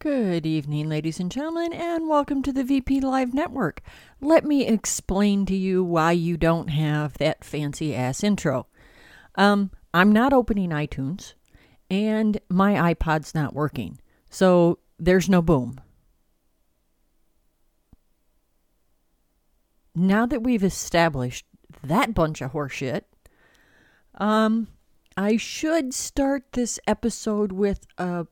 Good evening, ladies and gentlemen, and welcome to the VP Live Network. Let me explain to you why you don't have that fancy ass intro. Um, I'm not opening iTunes, and my iPod's not working, so there's no boom. Now that we've established that bunch of horseshit, um, I should start this episode with a,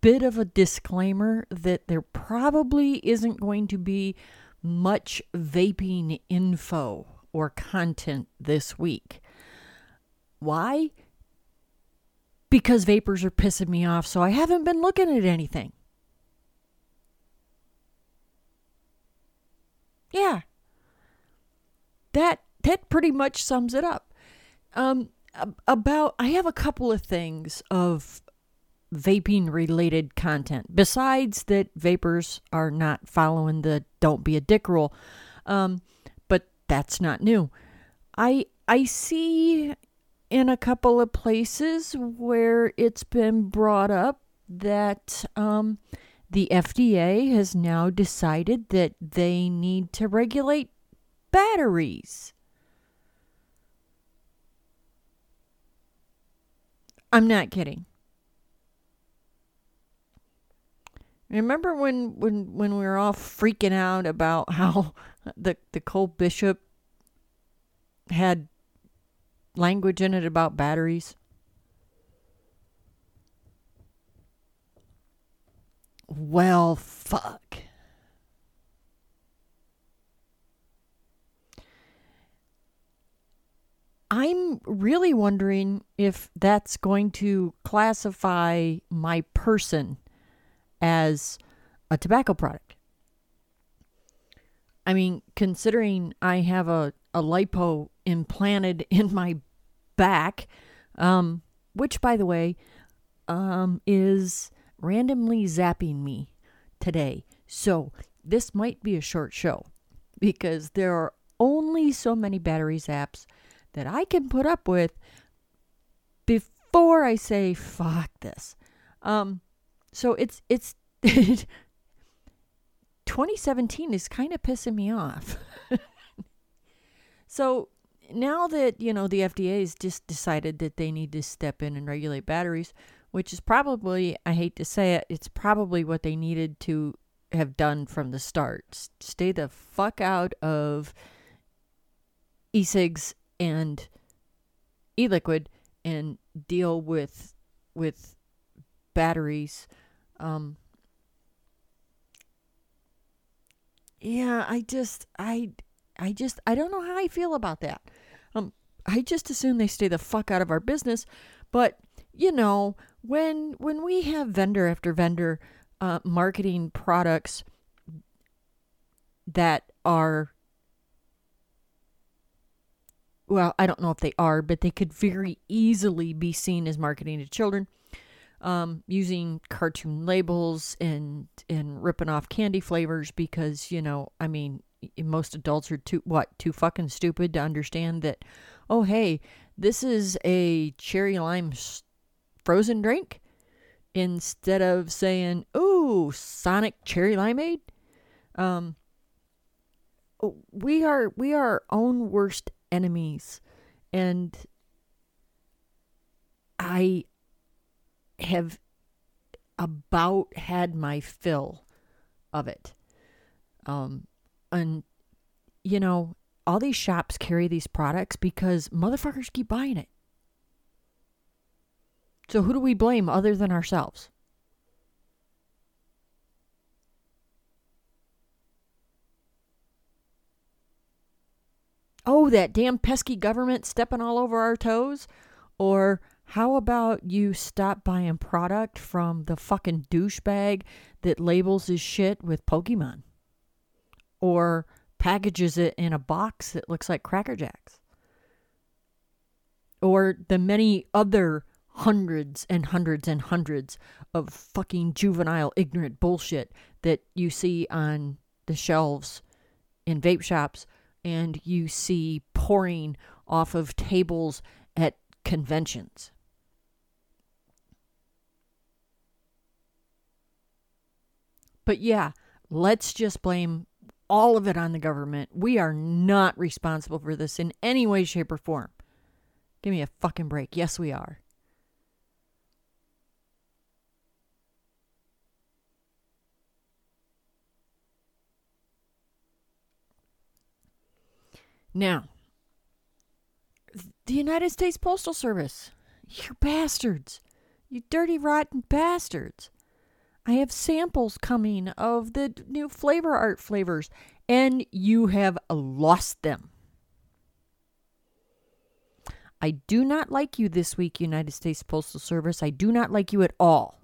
bit of a disclaimer that there probably isn't going to be much vaping info or content this week. Why? Because vapors are pissing me off, so I haven't been looking at anything. Yeah. That that pretty much sums it up. Um about I have a couple of things of vaping related content besides that vapors are not following the don't be a dick rule um, but that's not new i i see in a couple of places where it's been brought up that um, the FDA has now decided that they need to regulate batteries. I'm not kidding. Remember when when when we were all freaking out about how the the Cole Bishop had language in it about batteries? Well, fuck. I'm really wondering if that's going to classify my person as a tobacco product. I mean, considering I have a, a lipo implanted in my back, um, which, by the way, um, is randomly zapping me today. So this might be a short show because there are only so many battery zaps that I can put up with before I say fuck this. Um, so it's it's 2017 is kind of pissing me off. so now that you know the FDA has just decided that they need to step in and regulate batteries, which is probably I hate to say it, it's probably what they needed to have done from the start. Stay the fuck out of e-cigs and e-liquid and deal with with batteries um yeah i just i i just i don't know how i feel about that. Um i just assume they stay the fuck out of our business but you know when when we have vendor after vendor uh, marketing products that are well, I don't know if they are, but they could very easily be seen as marketing to children, um, using cartoon labels and and ripping off candy flavors because you know, I mean, most adults are too what too fucking stupid to understand that. Oh, hey, this is a cherry lime frozen drink. Instead of saying, "Ooh, Sonic cherry limeade," um, we are we are our own worst enemies. And I have about had my fill of it. Um, and, you know, all these shops carry these products because motherfuckers keep buying it. So who do we blame other than ourselves? oh, that damn pesky government stepping all over our toes? Or how about you stop buying product from the fucking douchebag that labels his shit with Pokemon? Or packages it in a box that looks like Cracker Jacks? Or the many other hundreds and hundreds and hundreds of fucking juvenile ignorant bullshit that you see on the shelves in vape shops and you see pouring off of tables at conventions. But yeah, let's just blame all of it on the government. We are not responsible for this in any way, shape, or form. Give me a fucking break. Yes, we are. Now, the United States Postal Service, you bastards, you dirty, rotten bastards. I have samples coming of the new FlavourArt flavors, and you have lost them. I do not like you this week, United States Postal Service. I do not like you at all.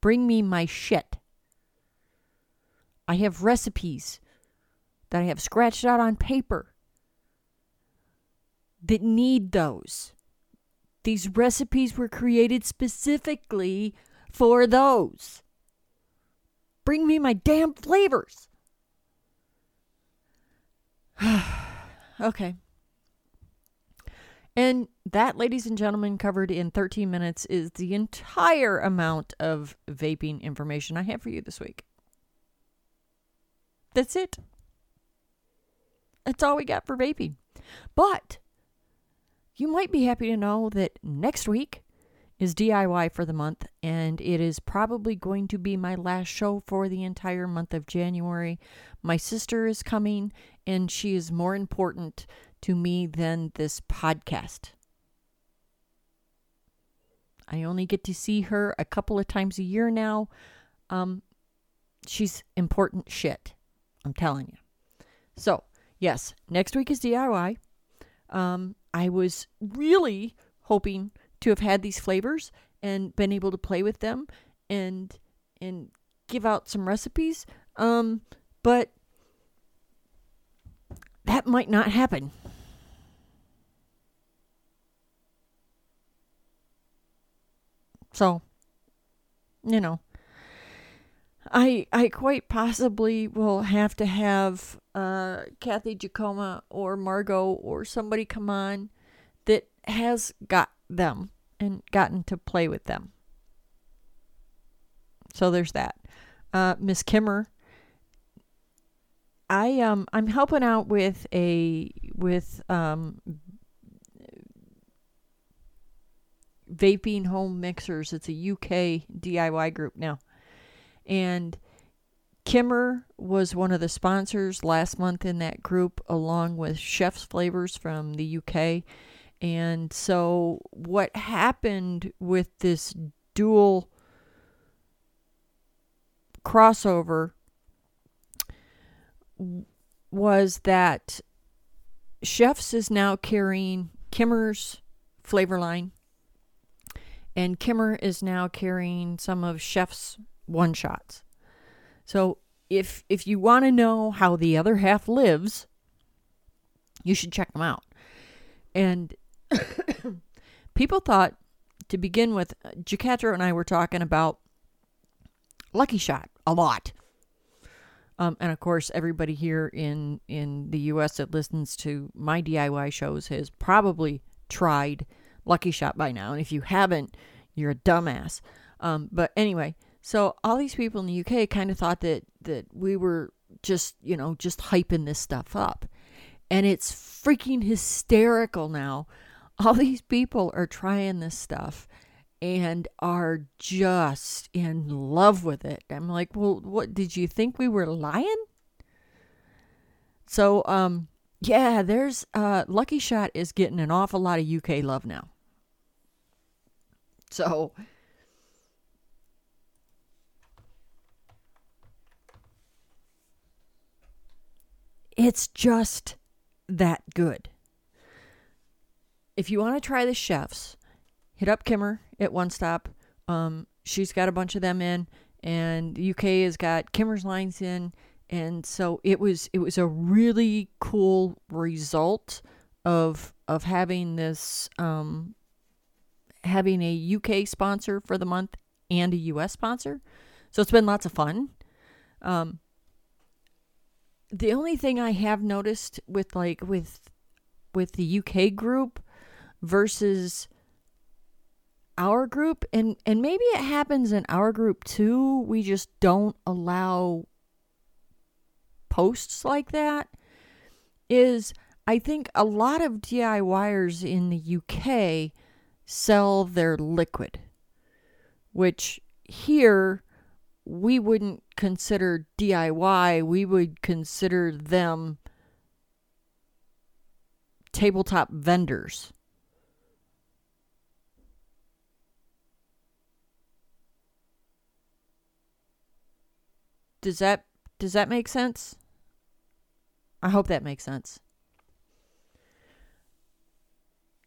Bring me my shit. I have recipes that I have scratched out on paper that need those. These recipes were created specifically for those. Bring me my damn flavors. okay. And that, ladies and gentlemen, covered in 13 minutes is the entire amount of vaping information I have for you this week. That's it. That's all we got for vaping. But you might be happy to know that next week is DIY for the month, and it is probably going to be my last show for the entire month of January. My sister is coming, and she is more important to me than this podcast. I only get to see her a couple of times a year now. Um, she's important shit. I'm telling you. So, yes, next week is DIY. Um, I was really hoping to have had these flavors and been able to play with them and and give out some recipes. Um, but that might not happen. So, you know, I I quite possibly will have to have uh, Kathy Jacoma or Margot or somebody come on that has got them and gotten to play with them. So there's that. Uh, Miss Kimmer. I um I'm helping out with a with um vaping home mixers. It's a UK DIY group now. And Kimmer was one of the sponsors last month in that group, along with Chef's Flavors from the UK. And so, what happened with this dual crossover was that Chef's is now carrying Kimmer's flavor line, and Kimmer is now carrying some of Chef's one shots. So if if you want to know how the other half lives, you should check them out. And people thought to begin with, Jacatro and I were talking about Lucky Shot a lot. Um, and of course, everybody here in, in the U.S. that listens to my DIY shows has probably tried Lucky Shot by now. And if you haven't, you're a dumbass. Um, but anyway, so all these people in the UK kind of thought that that we were just, you know, just hyping this stuff up. And it's freaking hysterical now. All these people are trying this stuff and are just in love with it. I'm like, "Well, what did you think we were lying?" So, um yeah, there's uh Lucky Shot is getting an awful lot of UK love now. So, It's just that good. If you want to try the chefs, hit up Kimmer at One Stop. Um, she's got a bunch of them in, and UK has got Kimmer's lines in, and so it was it was a really cool result of of having this um, having a UK sponsor for the month and a US sponsor. So it's been lots of fun. Um, the only thing I have noticed with like with with the UK group versus our group and and maybe it happens in our group too. We just don't allow posts like that. Is i think a lot of diyers in the uk sell their liquid which here we wouldn't consider diy we would consider them tabletop vendors Does that does that make sense? I hope that makes sense.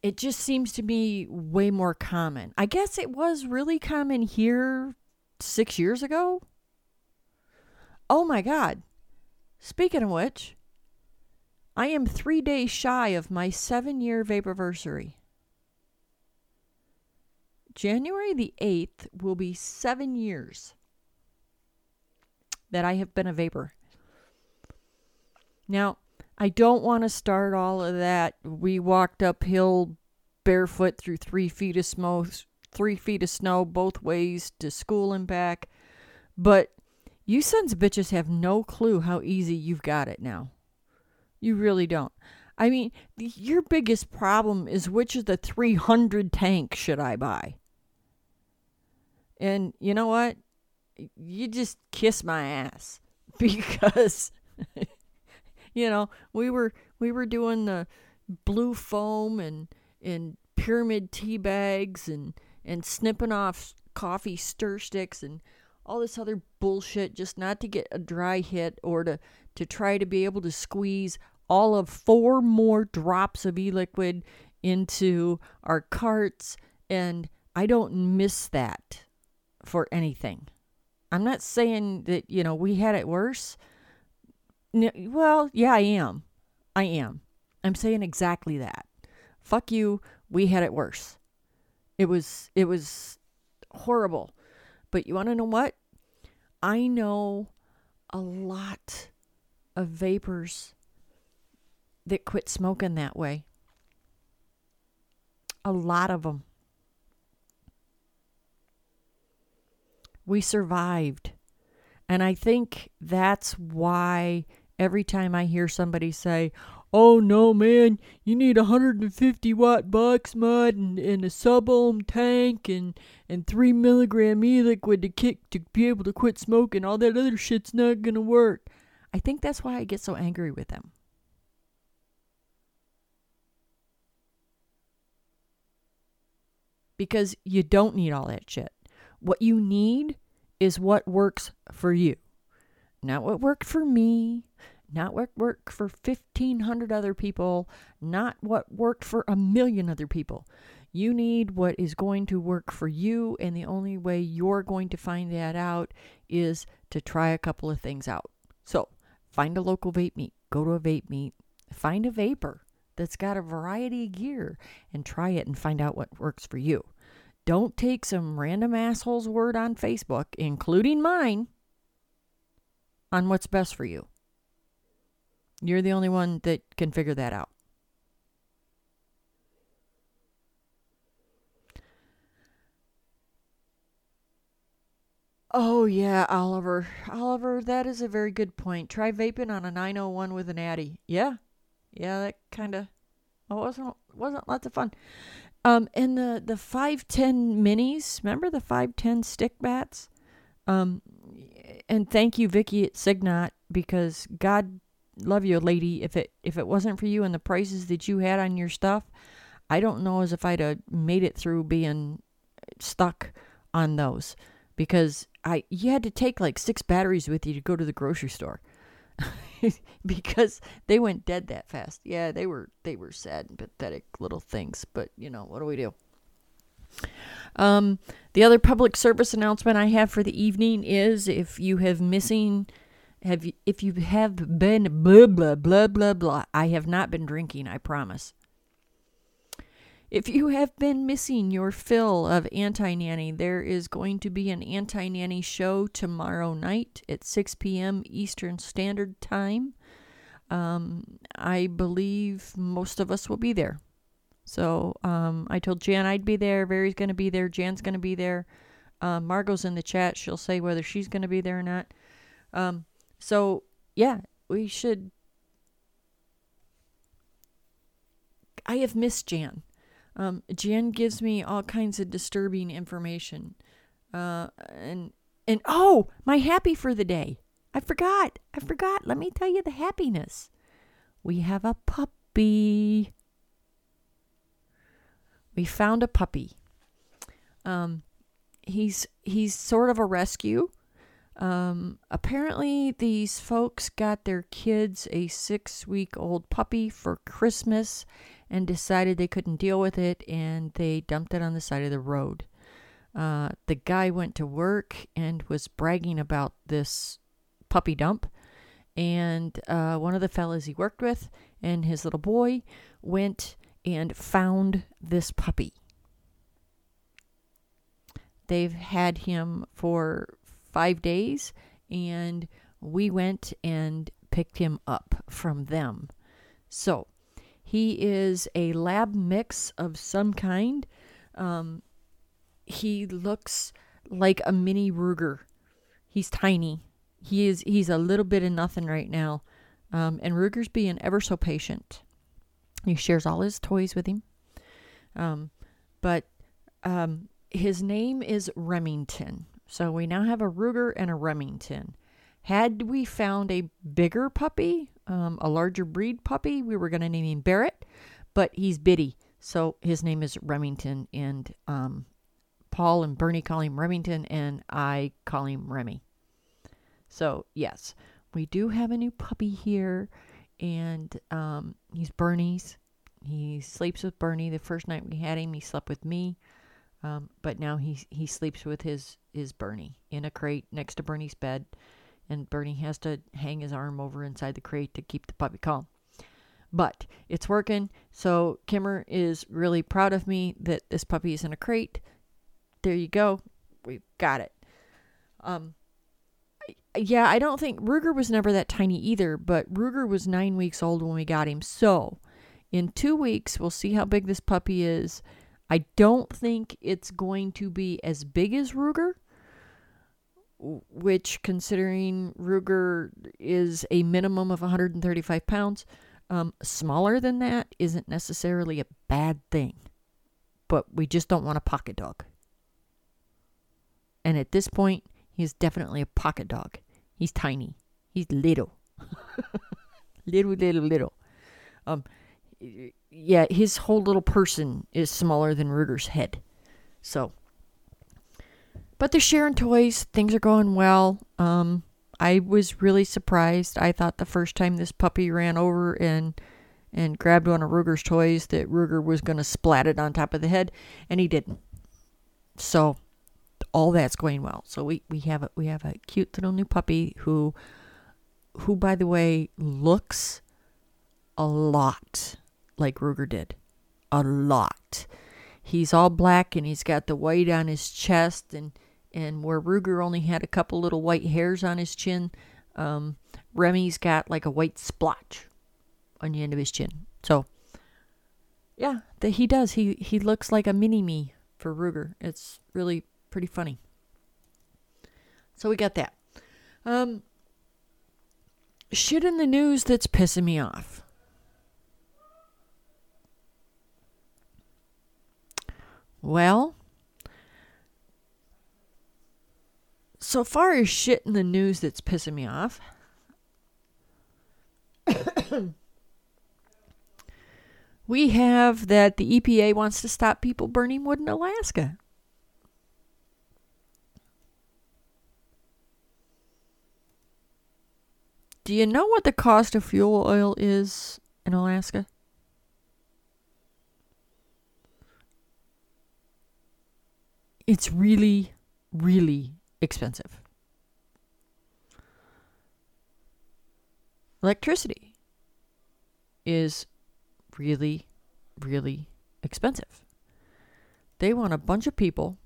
It just seems to me way more common. I guess it was really common here 6 years ago. Oh my god. Speaking of which, I am 3 days shy of my 7-year vaporversary. January the 8th will be 7 years that I have been a vapor. Now, I don't want to start all of that. We walked uphill barefoot through three feet of snow, three feet of snow both ways to school and back. But you sons of bitches have no clue how easy you've got it now. You really don't. I mean, your biggest problem is which of the 300 tanks should I buy? And you know what? You just kiss my ass because you know we were we were doing the blue foam and and pyramid tea bags and and snipping off coffee stir sticks and all this other bullshit just not to get a dry hit or to to try to be able to squeeze all of four more drops of e-liquid into our carts and I don't miss that for anything. I'm not saying that, you know, we had it worse. No, well, yeah, I am. I am. I'm saying exactly that. Fuck you. We had it worse. It was it was horrible. But you want to know what? I know a lot of vapors that quit smoking that way. A lot of them. We survived. And I think that's why every time I hear somebody say, Oh no, man, you need a 150 watt box mod and, and a sub ohm tank and, and 3 milligram e liquid to kick to be able to quit smoking. All that other shit's not gonna work. I think that's why I get so angry with them. Because you don't need all that shit. What you need is what works for you. Not what worked for me, not what worked for 1,500 other people, not what worked for a million other people. You need what is going to work for you, and the only way you're going to find that out is to try a couple of things out. So, find a local vape meet, go to a vape meet, find a vapor that's got a variety of gear, and try it and find out what works for you. Don't take some random asshole's word on Facebook, including mine, on what's best for you. You're the only one that can figure that out. Oh, yeah, Oliver. Oliver, that is a very good point. Try vaping on a 901 with an atty. Yeah. Yeah, that kind of. Wasn't wasn't lots of fun. Um, and the the five ten minis. Remember the five ten stick bats? Um, and thank you, Vicky at Signot, because God love you, lady. If it if it wasn't for you and the prices that you had on your stuff, I don't know as if I'd have made it through being stuck on those because I you had to take like six batteries with you to go to the grocery store. because they went dead that fast. Yeah, they were they were sad and pathetic little things, but you know, what do we do? Um, the other public service announcement I have for the evening is if you have missing have you, if you have been blah blah blah blah blah I have not been drinking, I promise. If you have been missing your fill of Anti Nanny, there is going to be an Anti Nanny show tomorrow night at 6 p.m. Eastern Standard Time. Um, I believe most of us will be there. So um, I told Jan I'd be there. Vary's going to be there. Jan's going to be there. Uh, Margot's in the chat. She'll say whether she's going to be there or not. Um, so yeah, we should. I have missed Jan. Um, Jan gives me all kinds of disturbing information. Uh, and and oh, my happy for the day. I forgot. I forgot. Let me tell you the happiness. We have a puppy. We found a puppy. Um, he's he's sort of a rescue. Um, apparently, these folks got their kids a six week old puppy for Christmas and decided they couldn't deal with it and they dumped it on the side of the road. Uh, the guy went to work and was bragging about this puppy dump. And uh, one of the fellas he worked with and his little boy went and found this puppy. They've had him for five days, and we went and picked him up from them. So he is a lab mix of some kind. Um, he looks like a mini Ruger. He's tiny. He is he's a little bit of nothing right now. Um, and Ruger's being ever so patient. He shares all his toys with him. Um, but um, his name is Remington. So we now have a Ruger and a Remington. Had we found a bigger puppy, um, a larger breed puppy, we were going to name him Barrett, but he's bitty. So his name is Remington, and um, Paul and Bernie call him Remington, and I call him Remy. So, yes, we do have a new puppy here, and um, he's Bernie's. He sleeps with Bernie. The first night we had him, he slept with me. Um, but now he he sleeps with his his Bernie in a crate next to Bernie's bed, and Bernie has to hang his arm over inside the crate to keep the puppy calm. But it's working. So Kimmer is really proud of me that this puppy is in a crate. There you go. We've got it. Um, yeah, I don't think Ruger was never that tiny either, but Ruger was nine weeks old when we got him. So in two weeks, we'll see how big this puppy is. I don't think it's going to be as big as Ruger, which, considering Ruger is a minimum of 135 pounds, um, smaller than that isn't necessarily a bad thing. But we just don't want a pocket dog. And at this point, he is definitely a pocket dog. He's tiny. He's little. little, little, little. Um, yeah, his whole little person is smaller than Ruger's head. So, but they're sharing toys. Things are going well. Um, I was really surprised. I thought the first time this puppy ran over and and grabbed one of Ruger's toys that Ruger was going to splat it on top of the head, and he didn't. So, all that's going well. So we, we have a we have a cute little new puppy who who by the way looks a lot like Ruger did. A lot. He's all black and he's got the white on his chest and and where Ruger only had a couple little white hairs on his chin, um, Remy's got like a white splotch on the end of his chin. So yeah, that he does. He he looks like a mini me for Ruger. It's really pretty funny. So we got that. Um, shit in the news that's pissing me off. Well, so far as shit in the news that's pissing me off, we have that the EPA wants to stop people burning wood in Alaska. Do you know what the cost of fuel oil is in Alaska? It's really, really expensive. Electricity is really, really expensive. They want a bunch of people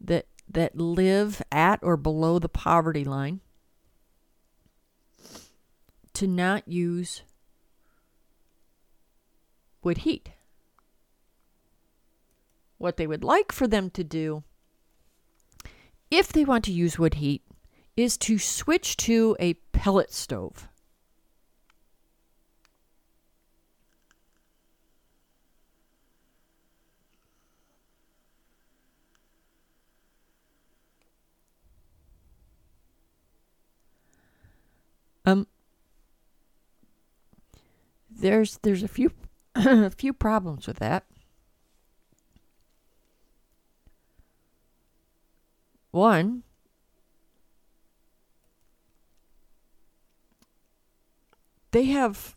that that live at or below the poverty line to not use wood heat. what they would like for them to do, if they want to use wood heat, is to switch to a pellet stove. Um, there's there's a few a few problems with that. One, they have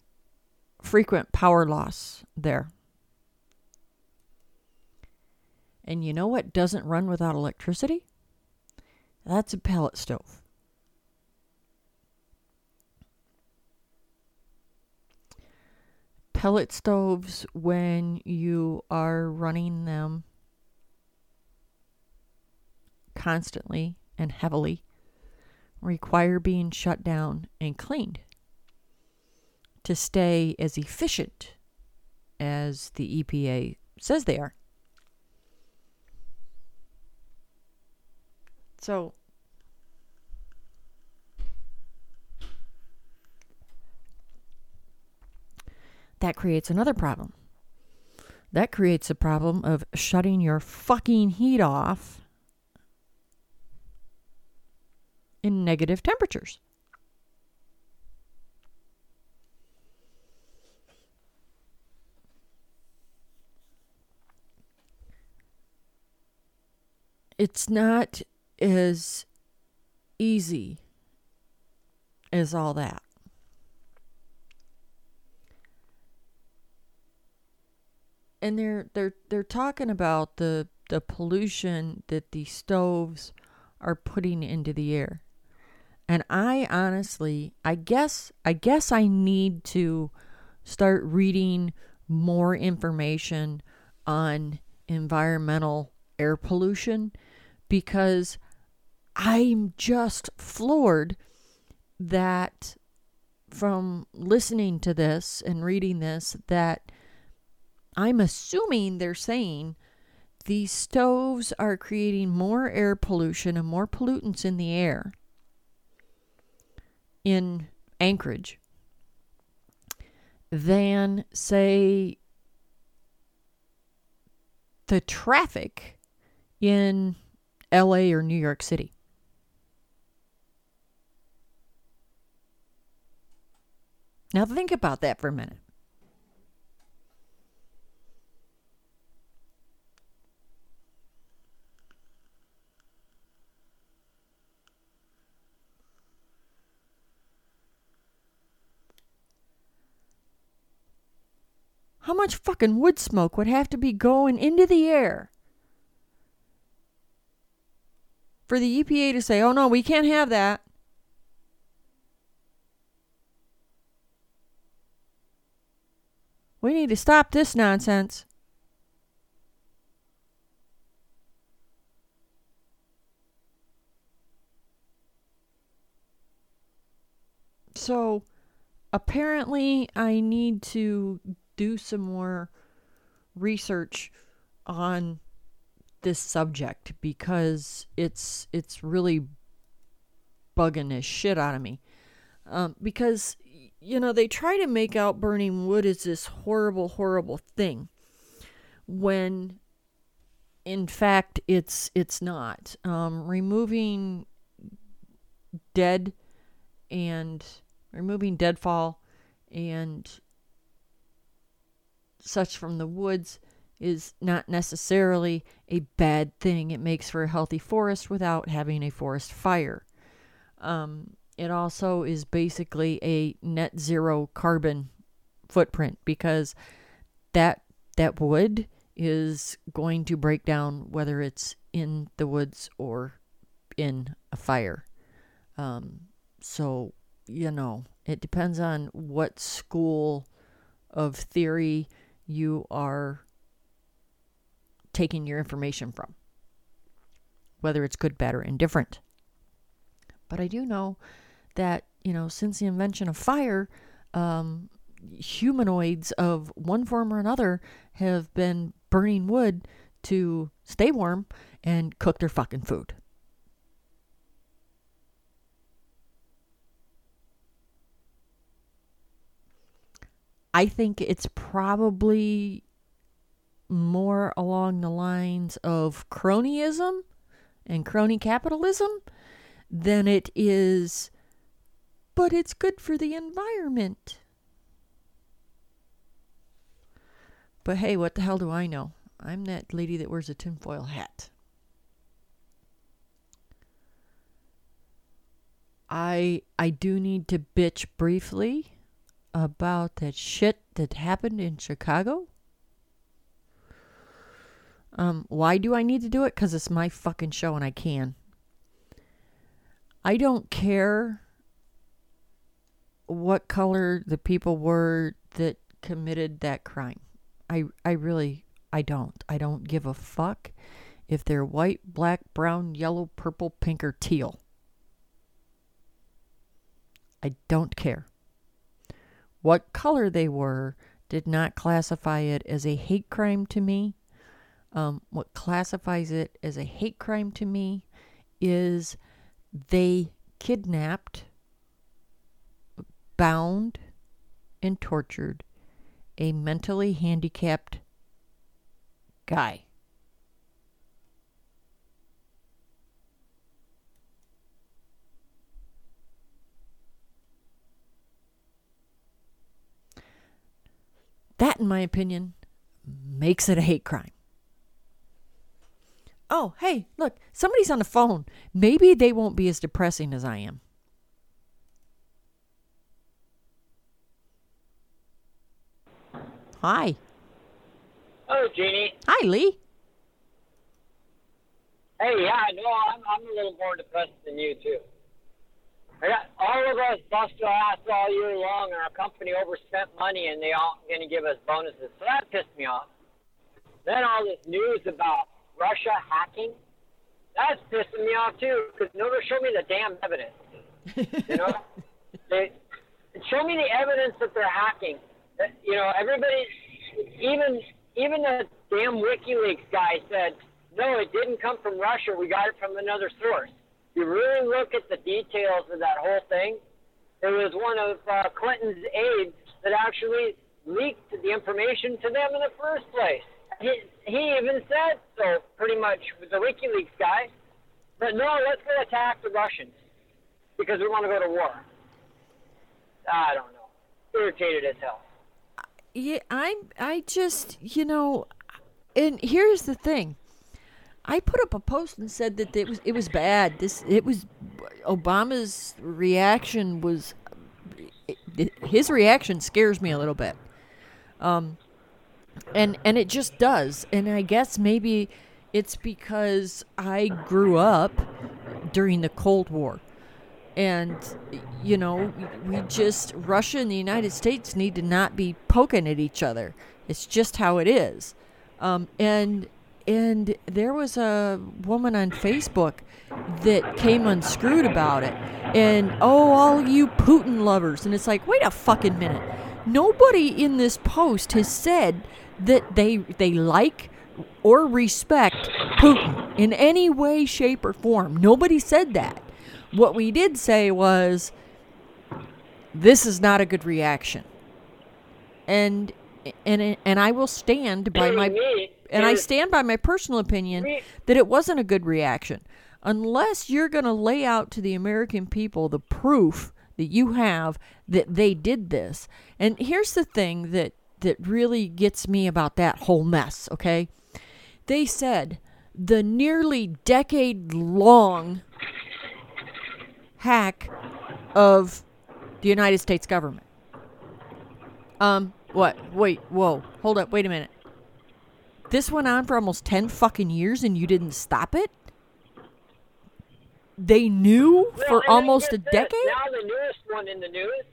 frequent power loss there. And you know what doesn't run without electricity? That's a pellet stove. Pellet stoves, when you are running them constantly and heavily, require being shut down and cleaned to stay as efficient as the EPA says they are. So, that creates another problem. That creates a problem of shutting your fucking heat off in negative temperatures. it's not as easy as all that. And they're they're they're talking about the the pollution that the stoves are putting into the air. And I honestly, I guess I guess I need to start reading more information on environmental air pollution because I'm just floored that from listening to this and reading this that I'm assuming they're saying these stoves are creating more air pollution and more pollutants in the air in Anchorage than, say, the traffic in LA or New York City. Now, think about that for a minute. How much fucking wood smoke would have to be going into the air for the EPA to say, oh no, we can't have that. We need to stop this nonsense. So apparently, I need to do some more research on this subject because it's it's really bugging the shit out of me. Um, because you know they try to make out burning wood as this horrible, horrible thing, when in fact it's it's not. Um, removing dead and removing deadfall and such from the woods is not necessarily a bad thing. It makes for a healthy forest without having a forest fire. Um, it also is basically a net zero carbon footprint because that that wood is going to break down whether it's in the woods or in a fire. Um, so you know, it depends on what school of theory you are taking your information from, whether it's good, bad, or indifferent. But I do know that, you know, since the invention of fire, um, humanoids of one form or another have been burning wood to stay warm and cook their fucking food. I think it's probably more along the lines of cronyism and crony capitalism than it is, but it's good for the environment. But hey, what the hell do I know? I'm that lady that wears a tinfoil hat. I I do need to bitch briefly about that shit that happened in Chicago. Um, why do I need to do it? Because it's my fucking show and I can. I don't care what color the people were that committed that crime. I I really I don't. I don't give a fuck if they're white, black, brown, yellow, purple, pink or teal. I don't care. What color they were did not classify it as a hate crime to me. Um, what classifies it as a hate crime to me is they kidnapped, bound, and tortured a mentally handicapped guy. That, in my opinion, makes it a hate crime. Oh, hey, look, somebody's on the phone. Maybe they won't be as depressing as I am. Hi. Oh, Jeannie. Hi, Lee. Hey, yeah, no, I'm, I'm a little more depressed than you, too. I got all of us bust our ass all year long, and our company overspent money, and they all going to give us bonuses. So that pissed me off. Then all this news about Russia hacking, that's pissing me off too, because nobody showed me the damn evidence. You know, they show me the evidence that they're hacking. You know, everybody, even even the damn WikiLeaks guy said, no, it didn't come from Russia. We got it from another source. You really look at the details of that whole thing. It was one of uh, Clinton's aides that actually leaked the information to them in the first place. He, he even said so, pretty much, with the WikiLeaks guy. But no, let's go attack the Russians because we want to go to war. I don't know. Irritated as hell. Yeah, I'm. I just, you know, and here's the thing. I put up a post and said that it was it was bad. This it was Obama's reaction was his reaction scares me a little bit. Um, and and it just does. And I guess maybe it's because I grew up during the Cold War. And, you know, we just, Russia and the United States need to not be poking at each other. It's just how it is. Um, and, and there was a woman on Facebook that came unscrewed about it. And, oh, all you Putin lovers. And it's like, wait a fucking minute. Nobody in this post has said that they they like or respect Putin in any way, shape, or form. Nobody said that. What we did say was, this is not a good reaction, and and and I will stand by my and I stand by my personal opinion that it wasn't a good reaction, unless you're going to lay out to the American people the proof that you have that they did this. And here's the thing that that really gets me about that whole mess, okay? They said the nearly decade long hack of the United States government. Um, what? Wait, whoa. Hold up, wait a minute. This went on for almost 10 fucking years and you didn't stop it? They knew well, for almost a this. decade? Now the newest one in the news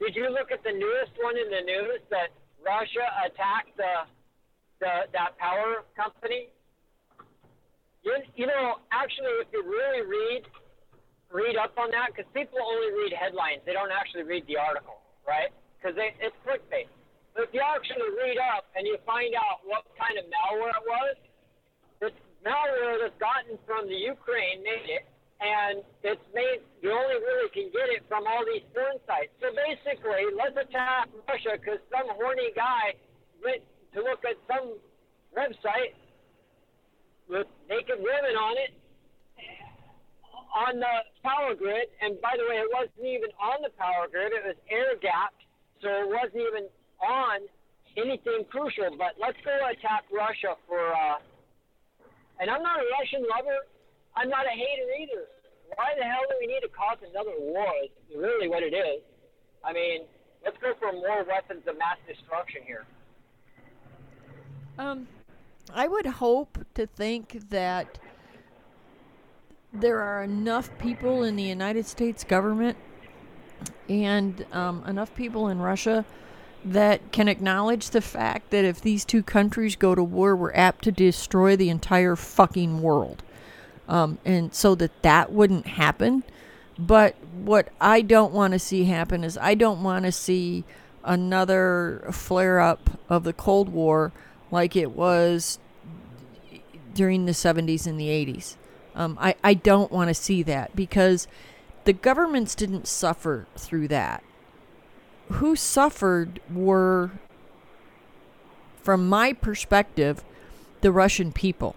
did you look at the newest one in the news that Russia attacked the, the that power company? You, you know, actually, if you really read read up on that, because people only read headlines, they don't actually read the article, right? Because it's clickbait. If you actually read up and you find out what kind of malware it was, it's malware that's gotten from the Ukraine made it, and it's made you only really can get it from all these porn sites. So basically, let's attack Russia because some horny guy went to look at some website with naked women on it on the power grid. And by the way, it wasn't even on the power grid; it was air gapped, so it wasn't even on anything crucial. But let's go attack Russia for. Uh, and I'm not a Russian lover. I'm not a hater either. Why the hell do we need to cause another war? Is really what it is. I mean, let's go for more weapons of mass destruction here. Um, I would hope to think that there are enough people in the United States government and um, enough people in Russia that can acknowledge the fact that if these two countries go to war, we're apt to destroy the entire fucking world. Um, and so that that wouldn't happen. But what I don't want to see happen is I don't want to see another flare up of the Cold War like it was during the 70s and the 80s. Um, I, I don't want to see that because the governments didn't suffer through that. Who suffered were, from my perspective, the Russian people.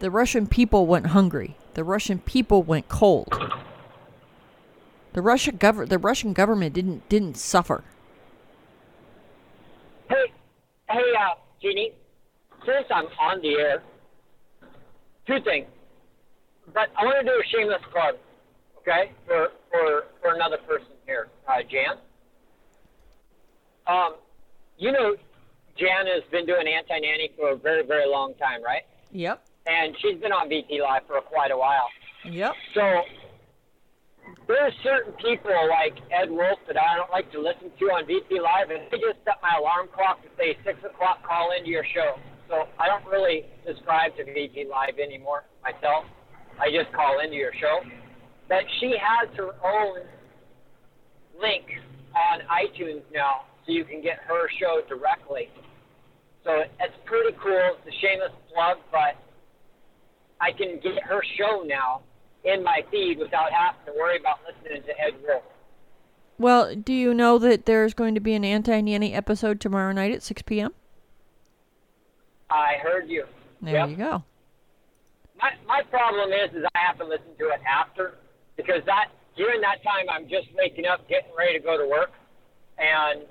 The Russian people went hungry. The Russian people went cold. The Russian gov- the Russian government didn't didn't suffer. Hey, hey, uh, Jeannie, since I'm on the air, two things. But I want to do a shameless plug, okay, for for for another person here, uh, Jan. Um, you know, Jan has been doing anti nanny for a very very long time, right? Yep. And she's been on VP Live for quite a while. Yep. So there's certain people like Ed Wolf that I don't like to listen to on VP Live, and they just set my alarm clock to say six o'clock. Call into your show. So I don't really subscribe to VP Live anymore myself. I just call into your show. But she has her own link on iTunes now, so you can get her show directly. So it's pretty cool. It's a shameless plug, but I can get her show now in my feed without having to worry about listening to Ed Wolf. Well, do you know that there's going to be an anti nanny episode tomorrow night at 6 p.m.? I heard you. There Yep. you go. My my problem is is I have to listen to it after because that during that time I'm just waking up, getting ready to go to work, and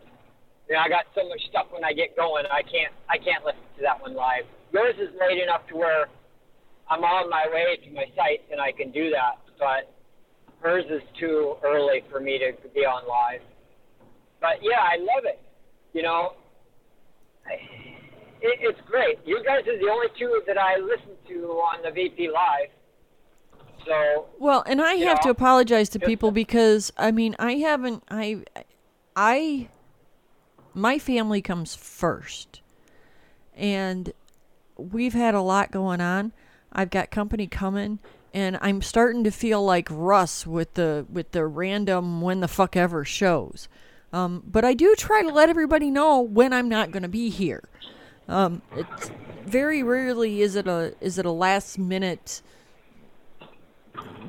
you know, I got so much stuff when I get going. I can't I can't listen to that one live. Yours is late enough to where I'm on my way to my site and I can do that, but hers is too early for me to be on live. But yeah, I love it. You know, I, it, it's great. You guys are the only two that I listen to on the VP Live. So Well, and I have to apologize to people because I mean, I haven't I I my family comes first. And we've had a lot going on. I've got company coming and I'm starting to feel like Russ with the with the random when the fuck ever shows. Um, but I do try to let everybody know when I'm not going to be here. Um, it's very rarely is it a is it a last minute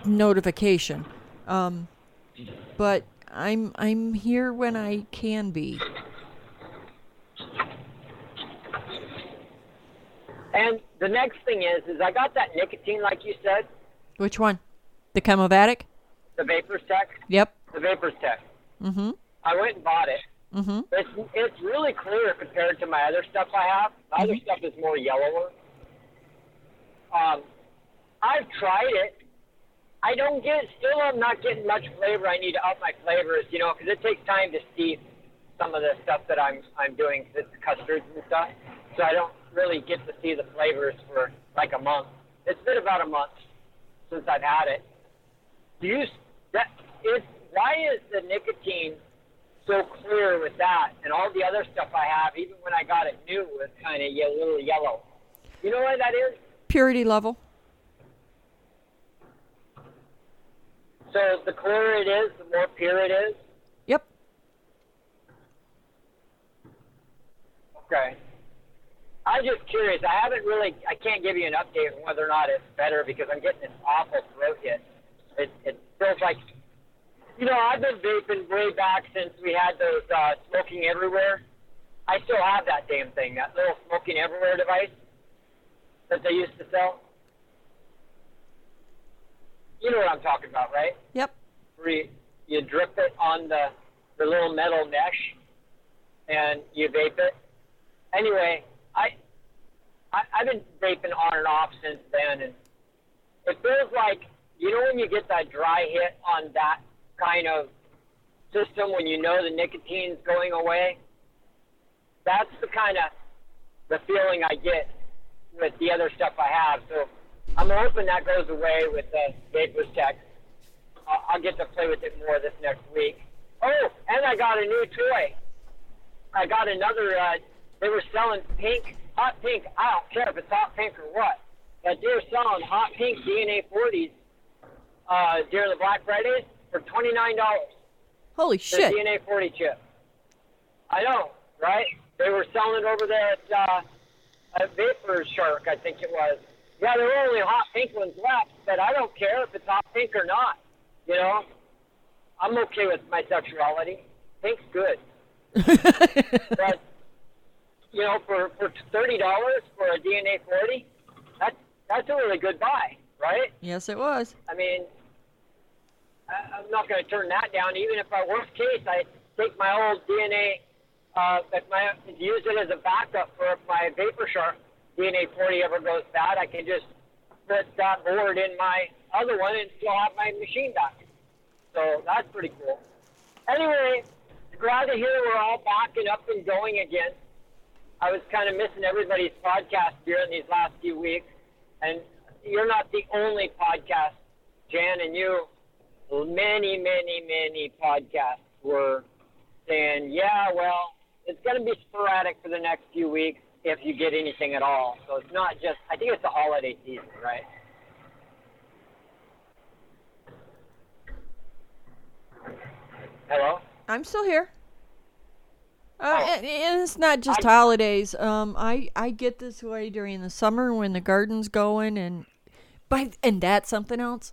notification. Um, but I'm I'm here when I can be. And the next thing is is I got that nicotine like you said, Which one? The Chemnovatic? the Vapors Tech, Yep. the Vapors Tech. Mm-hmm. I went and bought it. Mm-hmm. It's it's really clear compared to my other stuff I have. The other stuff is more yellower. Um, I've tried it. I don't get still. I'm not getting much flavor. I need to up my flavors, you know, because it takes time to steep some of the stuff that I'm I'm doing, it's custards and stuff. So I don't really get to see the flavors for like a month. It's been about a month since I've had it. Do you that is why is the nicotine so clear with that and all the other stuff I have, even when I got it new, was kind of a little yellow. You know why that is? Purity level. So the clearer it is, the more pure it is. Yep. Okay. I'm just curious. I haven't really. I can't give you an update on whether or not it's better because I'm getting this awful throat hit. It it feels like, you know, I've been vaping way back since we had those uh, smoking everywhere. I still have that damn thing, that little smoking everywhere device that they used to sell. You know what I'm talking about, right? Yep. Where you, you drip it on the the little metal mesh and you vape it. Anyway, I, I I've been vaping on and off since then, and it feels like you know when you get that dry hit on that kind of system when you know the nicotine's going away. That's the kind of the feeling I get with the other stuff I have. So I'm hoping that goes away with the Vapors Tech. I'll, I'll get to play with it more this next week. Oh, and I got a new toy. I got another. Uh, they were selling pink, hot pink. I don't care if it's hot pink or what, but they were selling hot pink DNA 40s uh, during the Black Fridays for twenty nine dollars. Holy The shit. DNA 40 chip. I know, right? They were selling it over there at, uh, at Vapor Shark, I think it was. Yeah, there were only hot pink ones left, but I don't care if it's hot pink or not. You know, I'm okay with my sexuality. Pink's good, but you know, for for thirty dollars for a DNA 40, that's that's a really good buy, right? yes, it was. I mean, I, I'm not going to turn that down. Even if I worst case, I take my old DNA, uh, if my use it as a backup for if my Vapor Shark DNA 40 ever goes bad, I can just put that board in my other one and still have my machine back. So that's pretty cool. Anyway, glad to hear we're all back and up and going again. I was kind of missing everybody's podcast during these last few weeks, and you're not the only podcast, Jan, and you. Many, many, many podcasts were saying, "Yeah, well, it's going to be sporadic for the next few weeks if you get anything at all." So it's not just. I think it's the holiday season, right? Hello. I'm still here. Uh, Oh. and, and it's not just I- holidays. Um, I I get this way during the summer when the garden's going, and by and that's something else,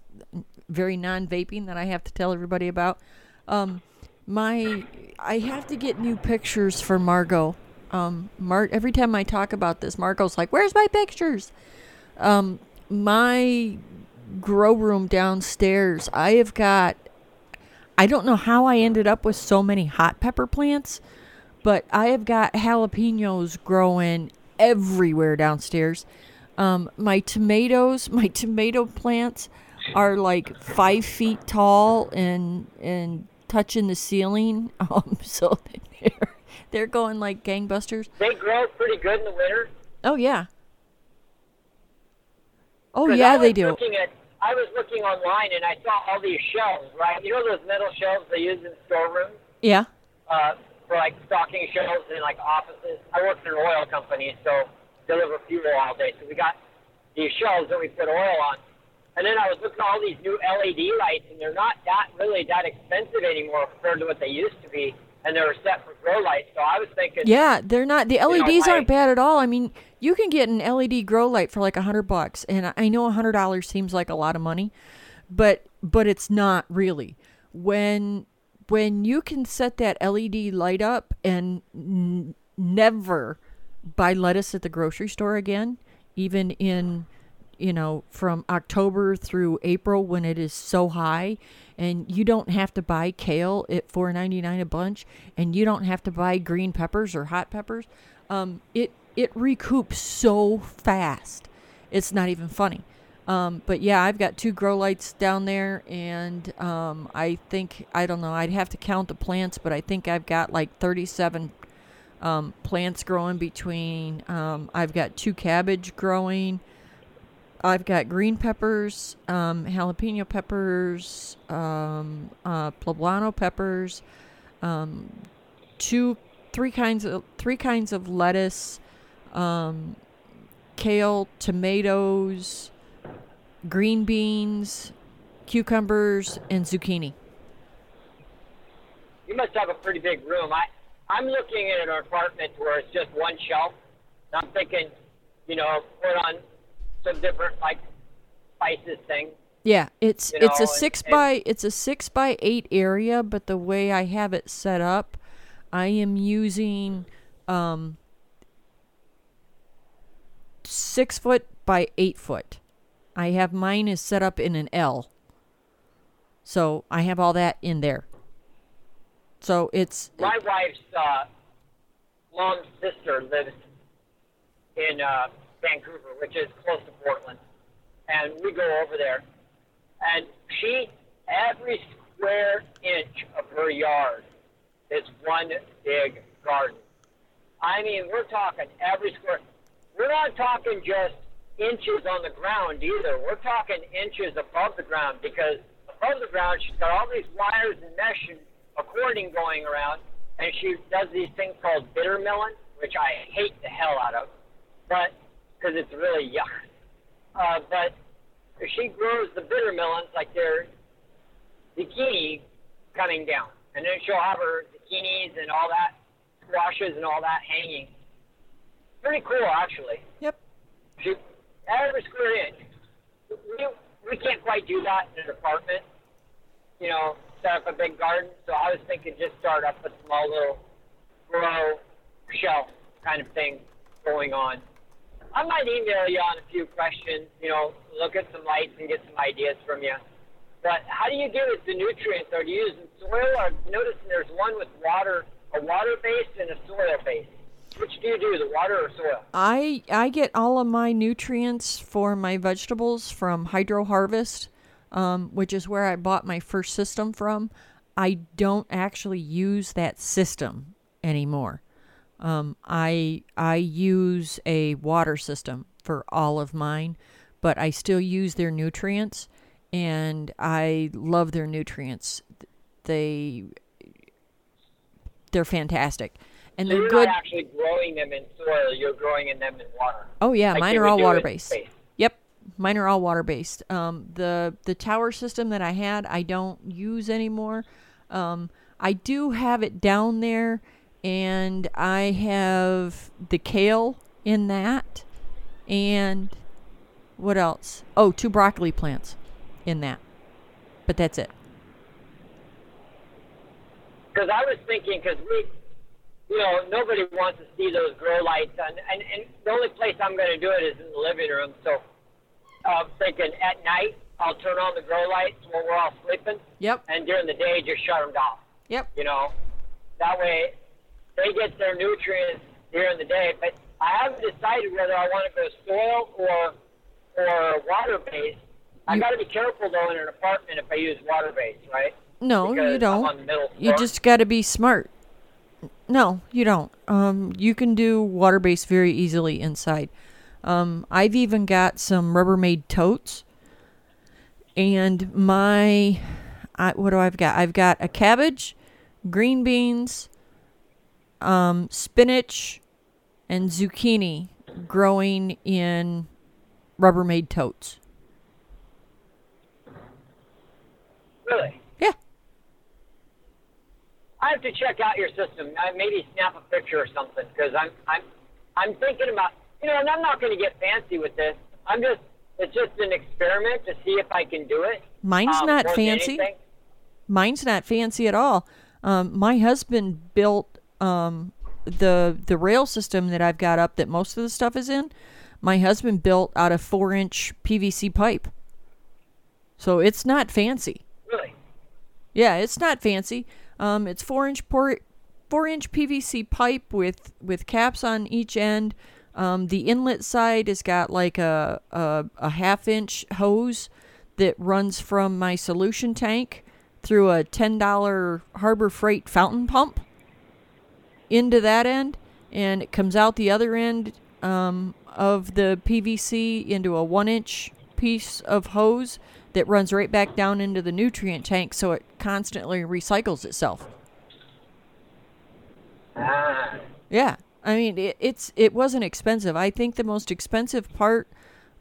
very non-vaping that I have to tell everybody about. Um, my I have to get new pictures for Margot. Um, Mar- every time I talk about this, Margot's like, "Where's my pictures?" Um, my grow room downstairs, I have got I don't know how I ended up with so many hot pepper plants, but I have got jalapenos growing everywhere downstairs. Um, my tomatoes, my tomato plants are like five feet tall and and touching the ceiling. Um, so they're they're going like gangbusters. They grow pretty good in the winter. Oh yeah. Oh yeah, I they was do. Looking at, I was looking online and I saw all these shelves, right? You know those metal shelves they use in storerooms Yeah. uh, for like stocking shelves in like offices. I work for an oil company, so deliver fuel all day. So we got these shelves that we put oil on. And then I was looking at all these new LED lights, and they're not that really that expensive anymore compared to what they used to be. And they were set for grow lights. So I was thinking, Yeah, they're not. The know, LEDs I- aren't bad at all. I mean, you can get an LED grow light for like a hundred bucks, and I know a hundred dollars seems like a lot of money, but but it's not really. When when you can set that LED light up and n- never buy lettuce at the grocery store again, even in you know from October through April when it is so high and you don't have to buy kale at 4.99 a bunch and you don't have to buy green peppers or hot peppers um, it it recoups so fast. It's not even funny um, but yeah I've got two grow lights down there and um, I think I don't know I'd have to count the plants but I think I've got like 37 um, plants growing between um, I've got two cabbage growing. I've got green peppers, um, jalapeno peppers, um, uh, poblano peppers, um, two, three kinds of three kinds of lettuce, kale, tomatoes, green beans, cucumbers, and zucchini. you must have a pretty big room. I I'm looking at an apartment where it's just one shelf. And I'm thinking, you know, put on some different like spices thing. Yeah, it's You it's know, a six and- by it's a six by eight area, but the way I have it set up, I am using um six foot by eight foot. I have mine is set up in an L. So I have all that in there. So it's My wife's uh, mom's sister lives in uh, Vancouver, which is close to Portland, and we go over there. And she, every square inch of her yard is one big garden. I mean, we're talking every square. We're not talking just inches on the ground either. We're talking inches above the ground because above the ground she's got all these wires and mesh and a cording going around, and she does these things called bitter milling, which I hate the hell out of, but because it's really yuck. Uh, but she grows the bitter melons like they're zucchini coming down, and then she'll have her zucchinis and all that, squashes and all that hanging. Pretty cool, actually. yep. She, every square inch. We, we can't quite do that in an apartment. You know, set up a big garden. So I was thinking just start up a small little grow shelf kind of thing going on. I might email you on a few questions, you know, look at some lights and get some ideas from you. But how do you give it the nutrients? Are you using soil? Or noticing there's one with water, a water base and a soil base. Which do you do, the water or soil? I I get all of my nutrients for my vegetables from Hydro Harvest, um, which is where I bought my first system from. I don't actually use that system anymore. Um, I I use a water system for all of mine, but I still use their nutrients, and I love their nutrients. They they're fantastic, and So they're you're good. not actually growing them in soil, you're growing in them in water. Oh yeah, like mine are all water based. Yep, mine are all water based. Um, the the tower system that I had, I don't use anymore. Um, I do have it down there, and I have the kale in that, and what else? Oh, two broccoli plants in that, but that's it. Because I was thinking, because we, you know, nobody wants to see those grow lights, and, and, and the only place I'm going to do it is in the living room. So um, I'm thinking at night, I'll turn on the grow lights when we're all sleeping, Yep. and during the day, just shut them off. Yep. You know, that way they get their nutrients during the day. But I haven't decided whether I want to go soil or or water based. I got to be careful though in an apartment if I use water based, right? No, Because you don't. on You just got to be smart. No, you don't. Um, you can do water based very easily inside. Um, I've even got some Rubbermaid totes, and my, I, what do I've got? I've got a cabbage, green beans, um, spinach, and zucchini growing in Rubbermaid totes. really. I have to check out your system. I maybe snap a picture or something because I'm I'm I'm thinking about you know, and I'm not going to get fancy with this. I'm just it's just an experiment to see if I can do it. Mine's um, not fancy. mine's not fancy at all. Um, my husband built um, the the rail system that I've got up that most of the stuff is in. My husband built out of four inch PVC pipe, so it's not fancy. Really. Yeah, it's not fancy. Um, it's four inch four inch PVC pipe with with caps on each end. Um, the inlet side has got like a, a a half inch hose that runs from my solution tank through a ten dollar Harbor Freight fountain pump into that end, and it comes out the other end um, of the PVC into a one inch piece of hose that runs right back down into the nutrient tank so it constantly recycles itself. Ah. Yeah, I mean it, it's it wasn't expensive. I think the most expensive part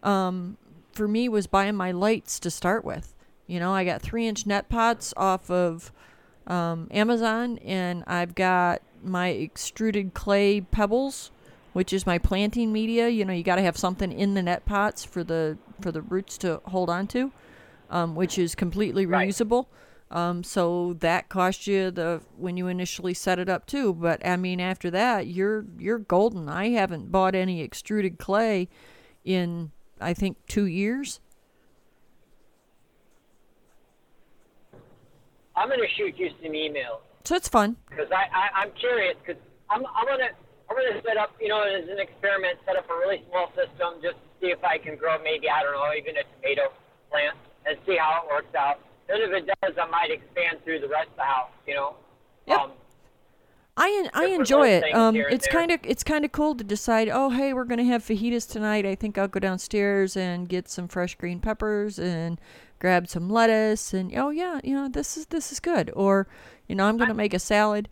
um, for me was buying my lights to start with. You know, I got three inch net pots off of um, Amazon, and I've got my extruded clay pebbles, which is my planting media. You know, you got to have something in the net pots for the for the roots to hold on to, um, which is completely Right. reusable. Um, so that cost you the when you initially set it up too. But I mean, after that, you're you're golden. I haven't bought any extruded clay in I think two years. I'm gonna shoot you some emails So it's fun. because I, I I'm curious because I'm I'm gonna I'm gonna set up you know as an experiment set up a really small system just to see if I can grow maybe I don't know even a tomato plant and see how it works out. Then if it does, I might expand through the rest of the house. You know. Yep. Um, I I enjoy it. Um, it's kind of it's kind of cool to decide. Oh, hey, we're gonna have fajitas tonight. I think I'll go downstairs and get some fresh green peppers and grab some lettuce. And oh yeah, you know this is this is good. Or you know I'm gonna make a salad.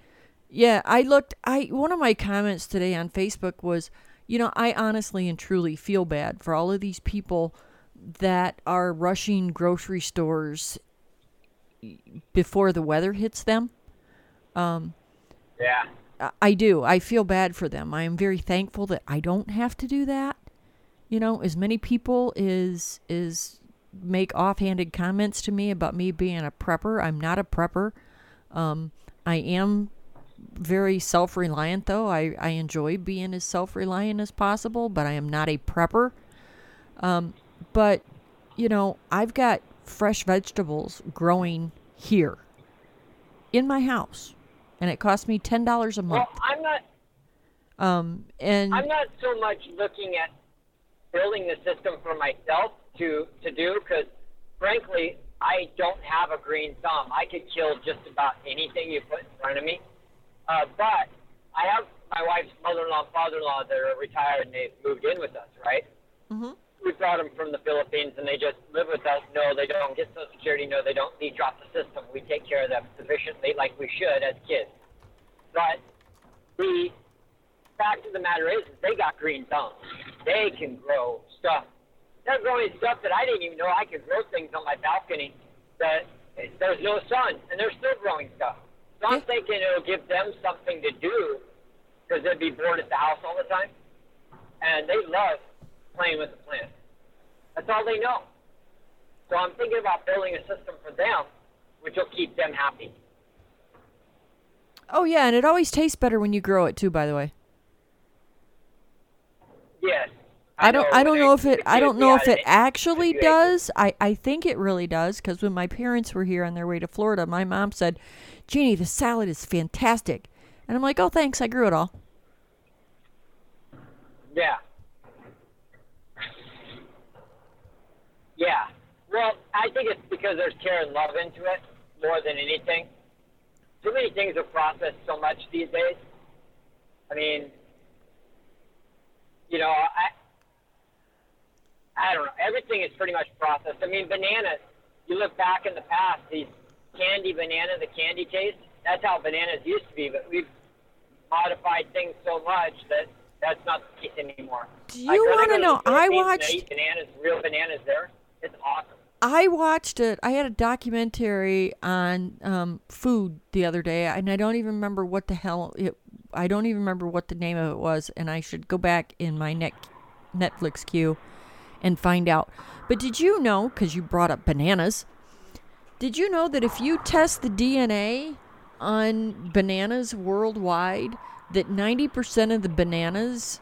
Yeah, I looked. I one of my comments today on Facebook was, you know, I honestly and truly feel bad for all of these people that are rushing grocery stores before the weather hits them. yeah. I- I do. I feel bad for them. I am very thankful that I don't have to do that. You know, as many people is is make offhanded comments to me about me being a prepper. I'm not a prepper. Um, I am very self reliant though. I, I enjoy being as self reliant as possible, but I am not a prepper. Um, but you know, I've got fresh vegetables growing here in my house, and it costs me ten dollars a month. Well, I'm not Um, and I'm not so much looking at building the system for myself to to do because, frankly, I don't have a green thumb. I could kill just about anything you put in front of me. Uh, but I have my wife's mother-in-law, father-in-law that are retired and they've moved in with us, right? Mhm. We brought them from the Philippines and they just live with us. No, they don't get Social Security. No, they don't need drop the system. We take care of them sufficiently, like we should as kids. But the fact of the matter is, is they got green thumbs. They can grow stuff. They're growing stuff that I didn't even know I could grow things on my balcony that there's no sun, and they're still growing stuff. So I'm thinking it'll give them something to do because they'd be bored at the house all the time, and they love playing with the plants. That's all they know. So I'm thinking about building a system for them, which will keep them happy. oh yeah, and it always tastes better when you grow it too. By the way, Yes. I don't. I don't know if it. I don't know if it actually does. I I think it really does because when my parents were here on their way to Florida, my mom said, "Jeannie, the salad is fantastic," and I'm like, "Oh, thanks. I grew it all." Yeah. Yeah. Well, I think it's because there's care and love into it more than anything. Too many things are processed so much these days. I mean, you know, I I don't know. Everything is pretty much processed. I mean, bananas. You look back in the past, these candy banana, the candy taste. That's how bananas used to be, but we've modified things so much that that's not the case anymore. Do you want to know? I watched. eat bananas, real bananas there. It's awesome. I watched it. I had a documentary on um, food the other day, and I don't even remember what the hell it. I don't even remember what the name of it was, and I should go back in my net, Netflix queue and find out. But did you know? Because you brought up bananas. Did you know that if you test the DNA on bananas worldwide, that ninety percent of the bananas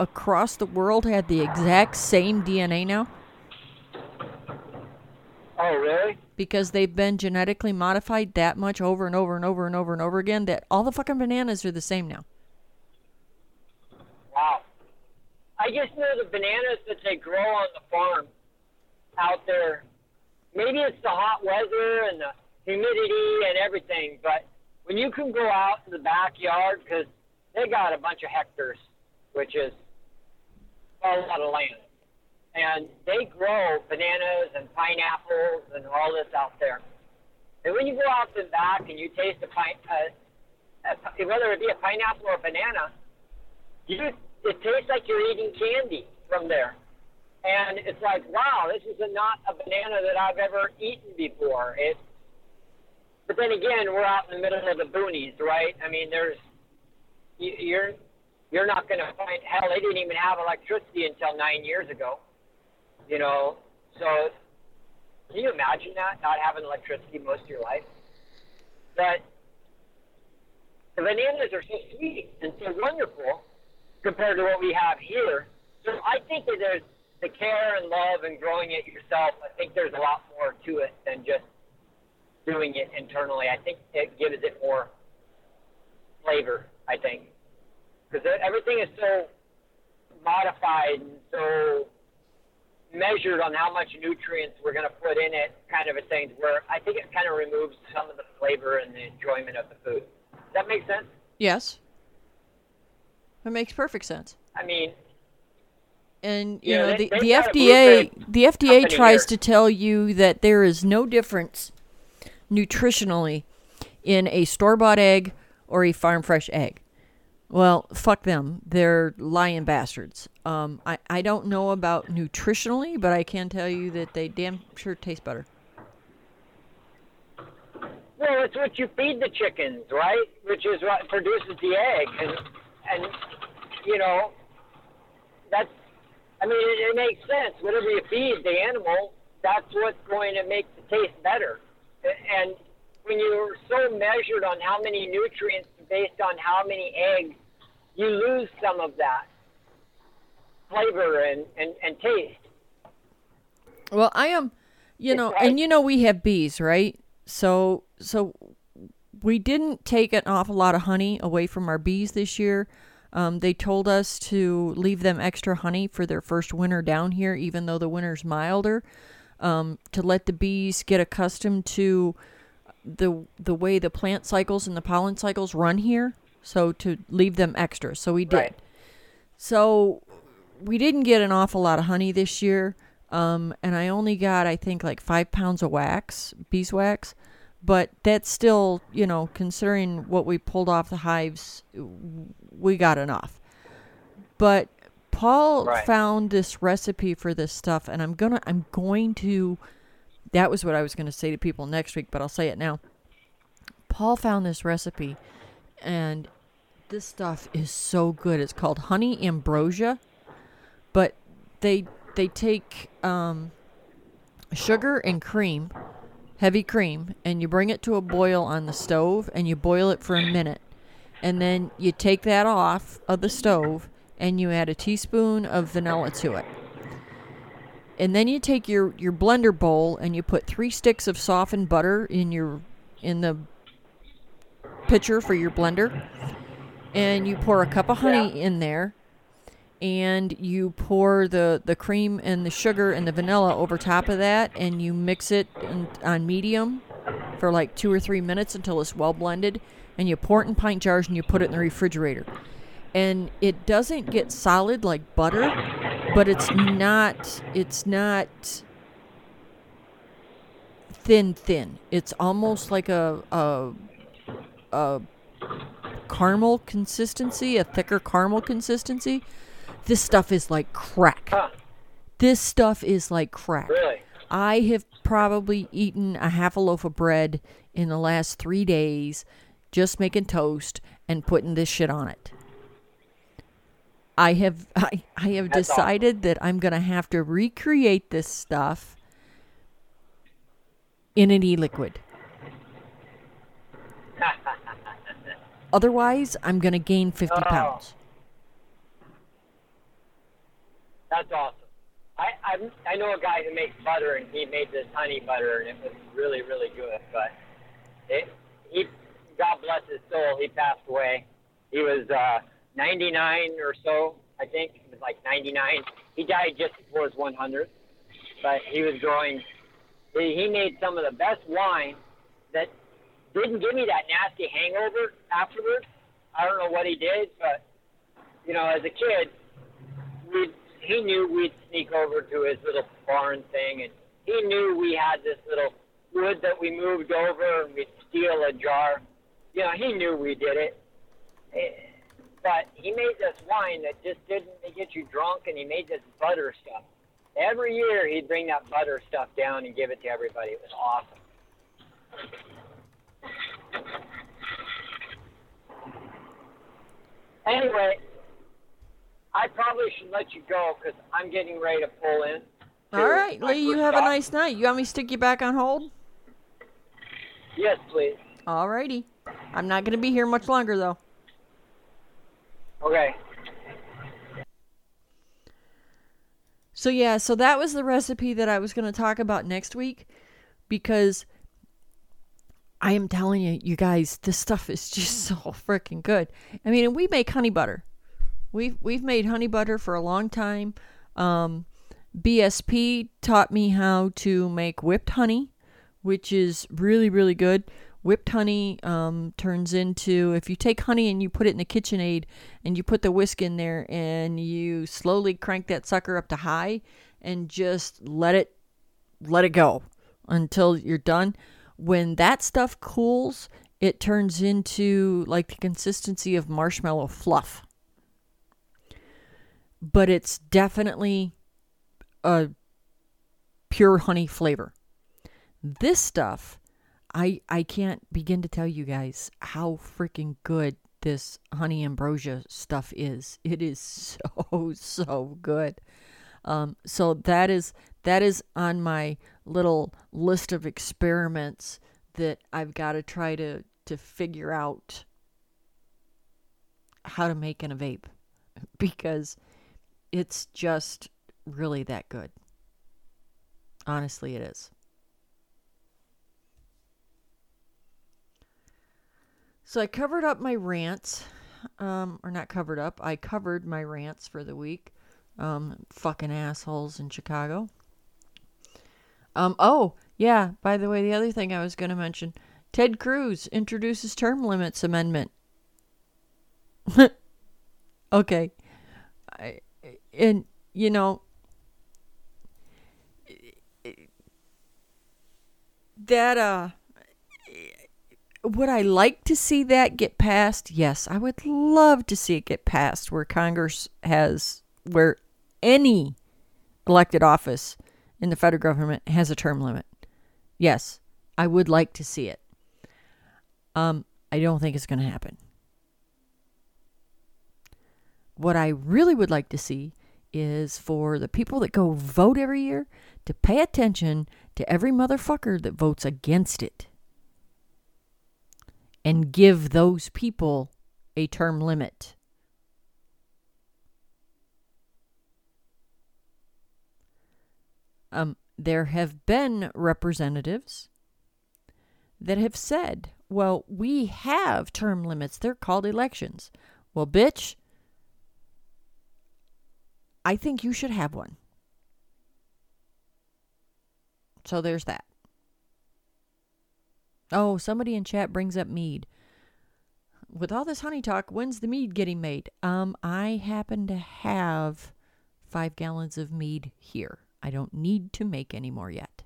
across the world had the exact same DNA now? Oh, really? because they've been genetically modified that much over and over and over and over and over again that all the fucking bananas are the same now. Wow. I just know the bananas that they grow on the farm out there. Maybe it's the hot weather and the humidity and everything, but when you can go out in the backyard, because they got a bunch of hectares, which is a lot of land, and they grow bananas and pineapples and all this out there. And when you go out the back and you taste a pine, uh, a, whether it be a pineapple or a banana, you it tastes like you're eating candy from there. And it's like, wow, this is a, not a banana that I've ever eaten before. It, but then again, we're out in the middle of the boonies, right? I mean, there's you, you're you're not going to find hell. They didn't even have electricity until nine years ago. You know, so can you imagine that not having electricity most of your life? But the bananas are so sweet and so wonderful compared to what we have here. So I think that there's the care and love and growing it yourself. I think there's a lot more to it than just doing it internally. I think it gives it more flavor. I think because everything is so modified and so measured on how much nutrients we're going to put in it, kind of a thing. Where I think it kind of removes some of the flavor and the enjoyment of the food. Does that make sense? Yes. It makes perfect sense. I mean, and you Yeah, know they- the, the FDA the FDA tries here. to tell you that there is no difference nutritionally in a store bought egg or a farm fresh egg. Well, fuck them. They're lying bastards. Um, I, I don't know about nutritionally, but I can tell you that they damn sure taste better. well, it's what you feed the chickens, right? Which is what produces the egg, and and you know, that's. I mean, it, it makes sense. Whatever you feed the animal, that's what's going to make the taste better. And when you're so measured on how many nutrients based on how many eggs, you lose some of that flavor and, and, and taste. Well, I am, you know, right. and you know we have bees, right? So so we didn't take an awful lot of honey away from our bees this year. Um, they told us to leave them extra honey for their first winter down here, even though the winter's milder, um, to let the bees get accustomed to the the way the plant cycles and the pollen cycles run here. So to leave them extra. So we did. Right. So we didn't get an awful lot of honey this year. Um, and I only got, I think, like five pounds of wax, beeswax. But that's still, you know, considering what we pulled off the hives, we got enough. But Paul Right. found this recipe for this stuff, and I'm gonna, I'm going to. That was what I was gonna say to people next week, but I'll say it now. Paul found this recipe, and this stuff is so good. It's called honey ambrosia, but they they take um, sugar and cream, heavy cream, and you bring it to a boil on the stove, and you boil it for a minute, and then you take that off of the stove, and you add a teaspoon of vanilla to it. And then you take your, your blender bowl and you put three sticks of softened butter in your in the pitcher for your blender and you pour a cup of honey in there and you pour the, the cream and the sugar and the vanilla over top of that and you mix it in, on medium for like two or three minutes until it's well blended and you pour it in pint jars and you put it in the refrigerator. And it doesn't get solid like butter but it's not it's not thin thin. It's almost like a a, a caramel consistency, a thicker caramel consistency. This stuff is like crack. Huh. This stuff is like crack. Really? I have probably eaten a half a loaf of bread in the last three days, just making toast and putting this shit on it. I have I, I have That's awesome. decided that I'm gonna have to recreate this stuff in an e-liquid. Otherwise, I'm gonna gain 50 Oh. pounds. That's awesome. I, I I know a guy who makes butter, and he made this honey butter, and it was really really good. But it, he, God bless his soul, he passed away. He was uh, 99 or so, I think. He was like 99. He died just before his 100th, but he was growing. He he made some of the best wine didn't give me that nasty hangover afterwards. I don't know what he did, but you know, as a kid, we he knew we'd sneak over to his little barn thing, and he knew we had this little wood that we moved over, and we'd steal a jar. You know, he knew we did it. Eh, But he made this wine that just didn't get you drunk, and he made this butter stuff. Every year, he'd bring that butter stuff down and give it to everybody. It was awesome. Anyway, I probably should let you go because I'm getting ready to pull in. All right, Lee, you have a nice night. You want me to stick you back on hold? Yes, please. All righty. I'm not going to be here much longer, though. Okay. So yeah, so that was the recipe that I was going to talk about next week because I am telling you, you guys, this stuff is just so freaking good. I mean, we make honey butter. We've we've made honey butter for a long time. Um, BSP taught me how to make whipped honey, which is really really good. Whipped honey um, turns into if you take honey and you put it in the KitchenAid and you put the whisk in there and you slowly crank that sucker up to high and just let it let it go until you're done. When that stuff cools, it turns into like the consistency of marshmallow fluff. But it's definitely a pure honey flavor. This stuff, I I can't begin to tell you guys how freaking good this honey ambrosia stuff is. It is so so good. Um, so that is that is on my little list of experiments that I've got to try to to figure out how to make in a vape because it's just really that good. Honestly, it is. So I covered up my rants, um, or not covered up. I covered my rants for the week. Um, fucking assholes in Chicago. Um, oh, yeah, by the way, the other thing I was going to mention Ted Cruz introduces term limits amendment. okay. I, and, you know, that, uh, would I like to see that get passed? Yes, I would love to see it get passed where Congress has, where any elected office in the federal government has a term limit. Yes, I would like to see it. Um, I don't think it's going to happen. What I really would like to see is for the people that go vote every year to pay attention to every motherfucker that votes against it and give those people a term limit. Um, there have been representatives that have said, well, we have term limits. They're called elections. Well, bitch, I think you should have one. So there's that. Oh, somebody in chat brings up mead. With all this honey talk, when's the mead getting made? Um, I happen to have five gallons of mead here. I don't need to make any more yet.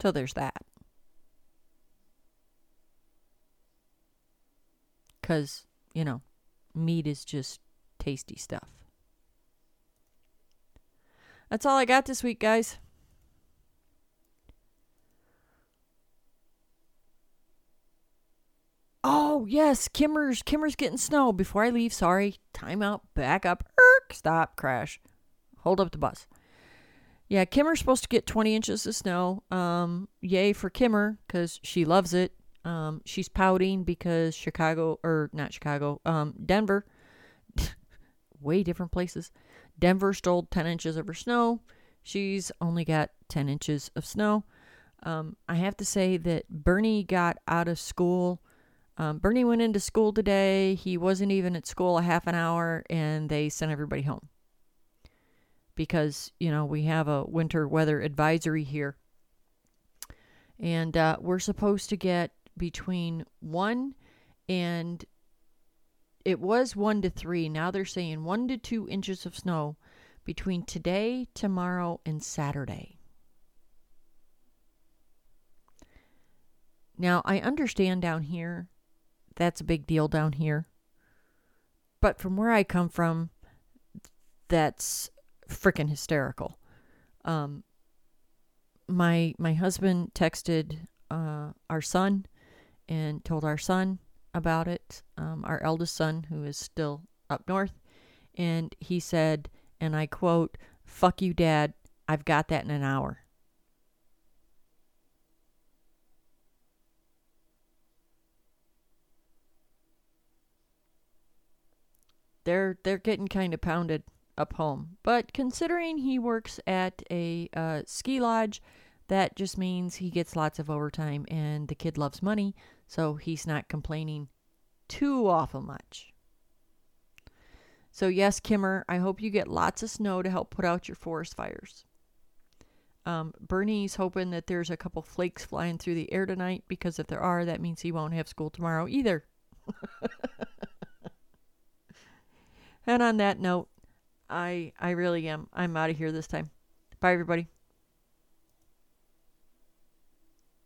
So there's that. Because, you know, meat is just tasty stuff. That's all I got this week, guys. Oh, yes, Kimmer's Kimmer's getting snow. Before I leave, sorry. Time out, back up. Erk, stop, crash. Hold up the bus. Yeah, Kimmer's supposed to get 20 inches of snow. Um, yay for Kimmer because she loves it. Um, she's pouting because Chicago, or not Chicago, um, Denver, way different places. Denver stole 10 inches of her snow. She's only got 10 inches of snow. Um, I have to say that Bernie got out of school. Um, Bernie went into school today. He wasn't even at school a half an hour, and they sent everybody home because you know we have a winter weather advisory here, and uh, we're supposed to get between one and it was one to three. Now they're saying one to two inches of snow between today, tomorrow, and Saturday. Now I understand down here that's a big deal down here. But from where I come from, that's freaking hysterical. Um, my my husband texted uh, our son and told our son about it, um, our eldest son, who is still up north, and he said, and I quote, Fuck you, Dad. I've got that in an hour. They're they're getting kind of pounded up home. But considering he works at a uh, ski lodge, that just means he gets lots of overtime and the kid loves money, so he's not complaining too awful much. So, yes, Kimmer, I hope you get lots of snow to help put out your forest fires. Um, Bernie's hoping that there's a couple flakes flying through the air tonight because if there are, that means he won't have school tomorrow either. and on that note, I I really am. I'm out of here this time. Bye, everybody.